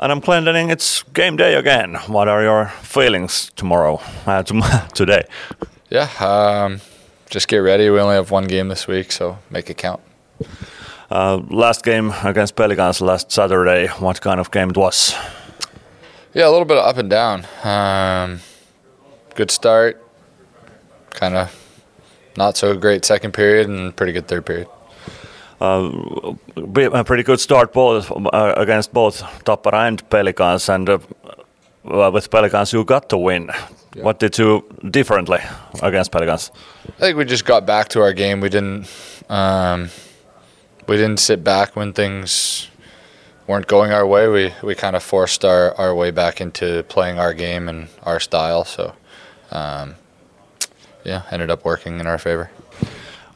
Adam Clendening. It's game day again. What are your feelings tomorrow, uh, tom- today? Yeah, um, just get ready. We only have one game this week, so make it count. Uh, last game against Pelicans last Saturday. What kind of game it was? Yeah, a little bit of up and down. Um, good start, kind of not so great second period, and pretty good third period. Uh, a pretty good start both uh, against both Tappara and Pelicans, and uh, with Pelicans you got to win. Yeah. What did you differently against Pelicans? I think we just got back to our game. We didn't um, we didn't sit back when things weren't going our way. We we kind of forced our, our way back into playing our game and our style. So um, yeah, ended up working in our favor.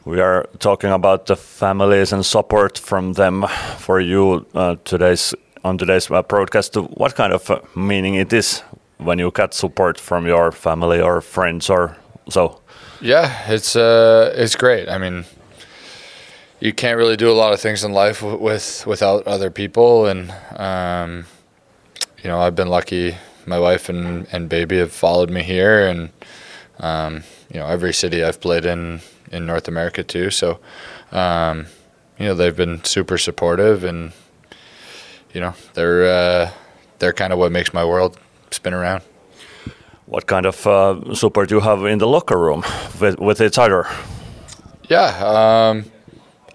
We are talking about the families and support from them for you uh, today's on today's uh, broadcast. What kind of uh, meaning it is when you get support from your family or friends or so? Yeah, it's uh, it's great. I mean, you can't really do a lot of things in life with without other people, and um, you know, I've been lucky. My wife and, and baby have followed me here, and um, you know, every city I've played in in North America too. So, um, you know, they've been super supportive, and you know, they're uh, they're kind of what makes my world spin around. What kind of uh, support do you have in the locker room with with each other? Yeah, um,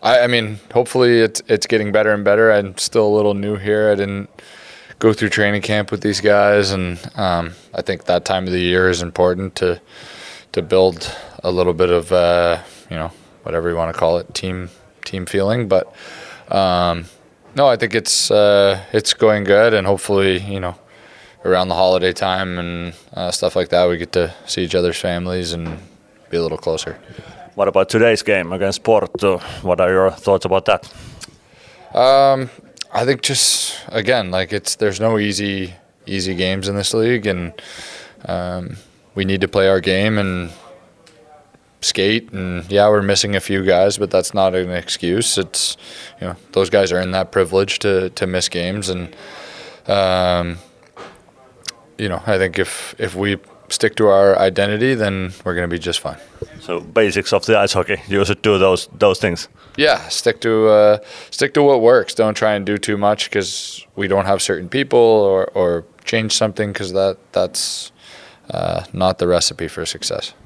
I, I mean, hopefully it's it's getting better and better. I'm still a little new here. I didn't go through training camp with these guys, and um, I think that time of the year is important to to build a little bit of uh, you know whatever you want to call it team team feeling. But um, no, I think it's uh, it's going good, and hopefully you know around the holiday time and uh, stuff like that, we get to see each other's families and be a little closer. What about today's game against Porto? What are your thoughts about that? Um, I think just again, like it's there's no easy easy games in this league, and um, we need to play our game and skate and yeah we're missing a few guys but that's not an excuse. It's you know those guys are in that privilege to to miss games and um, you know i think if if we stick to our identity then we're going to be just fine. So basics of the ice hockey you should do those those things. Yeah stick to uh, stick to what works. Don't try and do too much because we don't have certain people or or change something because that that's uh, not the recipe for success